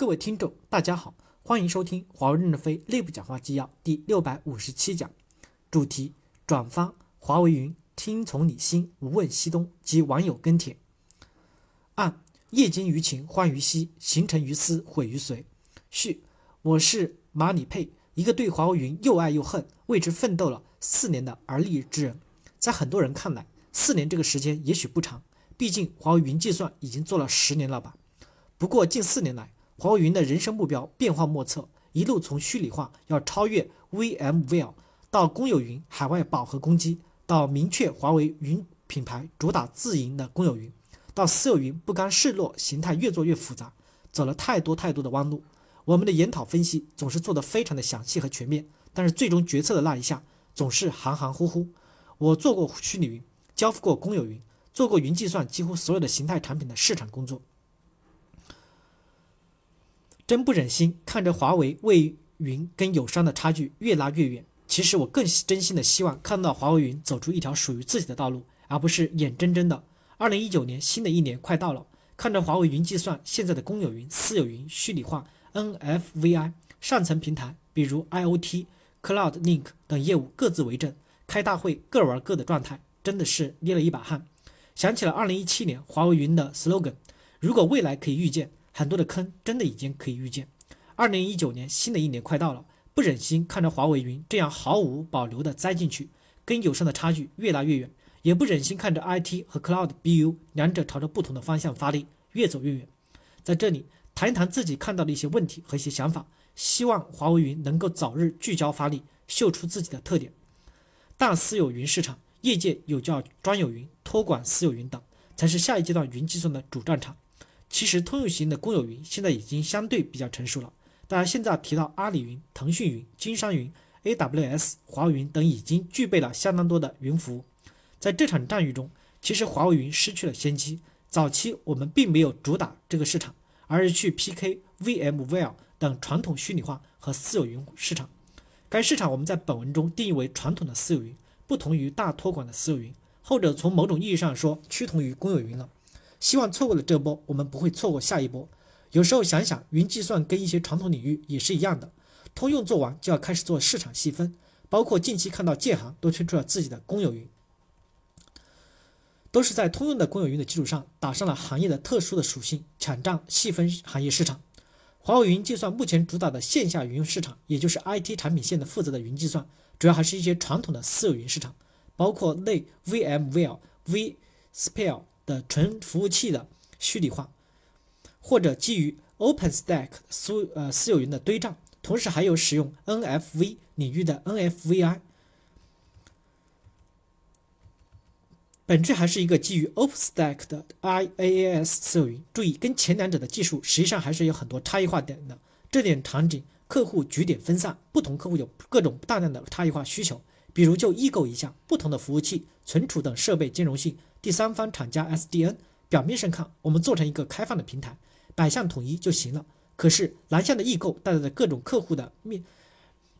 各位听众，大家好，欢迎收听华为任正非内部讲话纪要第六百五十七讲，主题：转发华为云听从你心，无问西东及网友跟帖。按业精于勤，欢于嬉，行成于思，毁于随。序：我是马里佩，一个对华为云又爱又恨，为之奋斗了四年的而立之人。在很多人看来，四年这个时间也许不长，毕竟华为云计算已经做了十年了吧。不过近四年来，华为云的人生目标变化莫测，一路从虚拟化要超越 VMware，到公有云海外饱和攻击，到明确华为云品牌主打自营的公有云，到私有云不甘示弱，形态越做越复杂，走了太多太多的弯路。我们的研讨分析总是做得非常的详细和全面，但是最终决策的那一下总是含含糊糊。我做过虚拟云，交付过公有云，做过云计算几乎所有的形态产品的市场工作。真不忍心看着华为为云跟友商的差距越拉越远。其实我更真心的希望看到华为云走出一条属于自己的道路，而不是眼睁睁的。二零一九年新的一年快到了，看着华为云计算现在的公有云、私有云、虚拟化、NFVI 上层平台，比如 IOT、Cloud Link 等业务各自为政，开大会各玩各的状态，真的是捏了一把汗。想起了二零一七年华为云的 slogan：如果未来可以预见。很多的坑真的已经可以预见。二零一九年新的一年快到了，不忍心看着华为云这样毫无保留的栽进去，跟友商的差距越拉越远，也不忍心看着 IT 和 Cloud BU 两者朝着不同的方向发力，越走越远。在这里谈一谈自己看到的一些问题和一些想法，希望华为云能够早日聚焦发力，秀出自己的特点。大私有云市场，业界有叫专有云、托管私有云等，才是下一阶段云计算的主战场。其实通用型的公有云现在已经相对比较成熟了。当然，现在提到阿里云、腾讯云、金山云、AWS、华为云等，已经具备了相当多的云服务。在这场战役中，其实华为云失去了先机。早期我们并没有主打这个市场，而是去 PK VMware 等传统虚拟化和私有云市场。该市场我们在本文中定义为传统的私有云，不同于大托管的私有云，后者从某种意义上说趋同于公有云了。希望错过了这波，我们不会错过下一波。有时候想想，云计算跟一些传统领域也是一样的。通用做完就要开始做市场细分，包括近期看到建行都推出了自己的公有云，都是在通用的公有云的基础上打上了行业的特殊的属性，抢占细分行业市场。华为云计算目前主打的线下云市场，也就是 IT 产品线的负责的云计算，主要还是一些传统的私有云市场，包括类 VMware、vSphere。的纯服务器的虚拟化，或者基于 OpenStack 私呃私有云的堆栈，同时还有使用 NFV 领域的 NFVI，本质还是一个基于 OpenStack 的 IaaS 私有云。注意，跟前两者的技术实际上还是有很多差异化点的。这点场景客户局点分散，不同客户有各种大量的差异化需求。比如就异构一下不同的服务器、存储等设备兼容性。第三方厂家 SDN，表面上看，我们做成一个开放的平台，百项统一就行了。可是南向的异构带来的各种客户的面、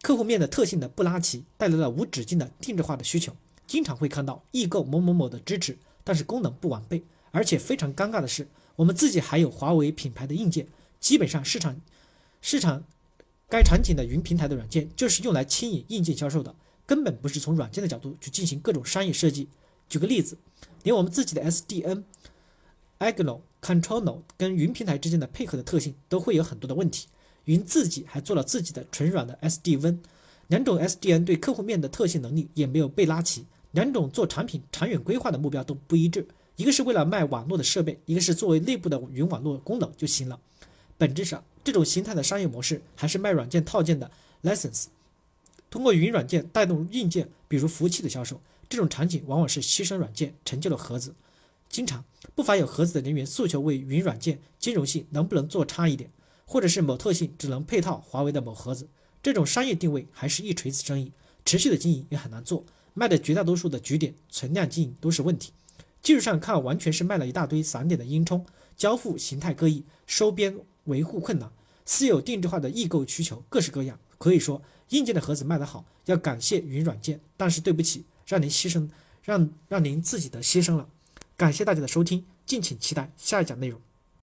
客户面的特性的不拉齐，带来了无止境的定制化的需求。经常会看到异构某某某的支持，但是功能不完备。而且非常尴尬的是，我们自己还有华为品牌的硬件，基本上市场市场该场景的云平台的软件就是用来牵引硬件销售的，根本不是从软件的角度去进行各种商业设计。举个例子。连我们自己的 SDN、Agno、Control 跟云平台之间的配合的特性都会有很多的问题。云自己还做了自己的纯软的 SDN，两种 SDN 对客户面的特性能力也没有被拉齐，两种做产品长远规划的目标都不一致。一个是为了卖网络的设备，一个是作为内部的云网络功能就行了。本质上，这种形态的商业模式还是卖软件套件的 license，通过云软件带动硬件，比如服务器的销售。这种场景往往是牺牲软件成就了盒子，经常不乏有盒子的人员诉求为云软件兼容性能不能做差一点，或者是某特性只能配套华为的某盒子。这种商业定位还是一锤子生意，持续的经营也很难做，卖的绝大多数的局点存量经营都是问题。技术上看完全是卖了一大堆散点的音充，交付形态各异，收编维护困难，私有定制化的异构需求各式各样。可以说硬件的盒子卖得好要感谢云软件，但是对不起。让您牺牲，让让您自己的牺牲了。感谢大家的收听，敬请期待下一讲内容。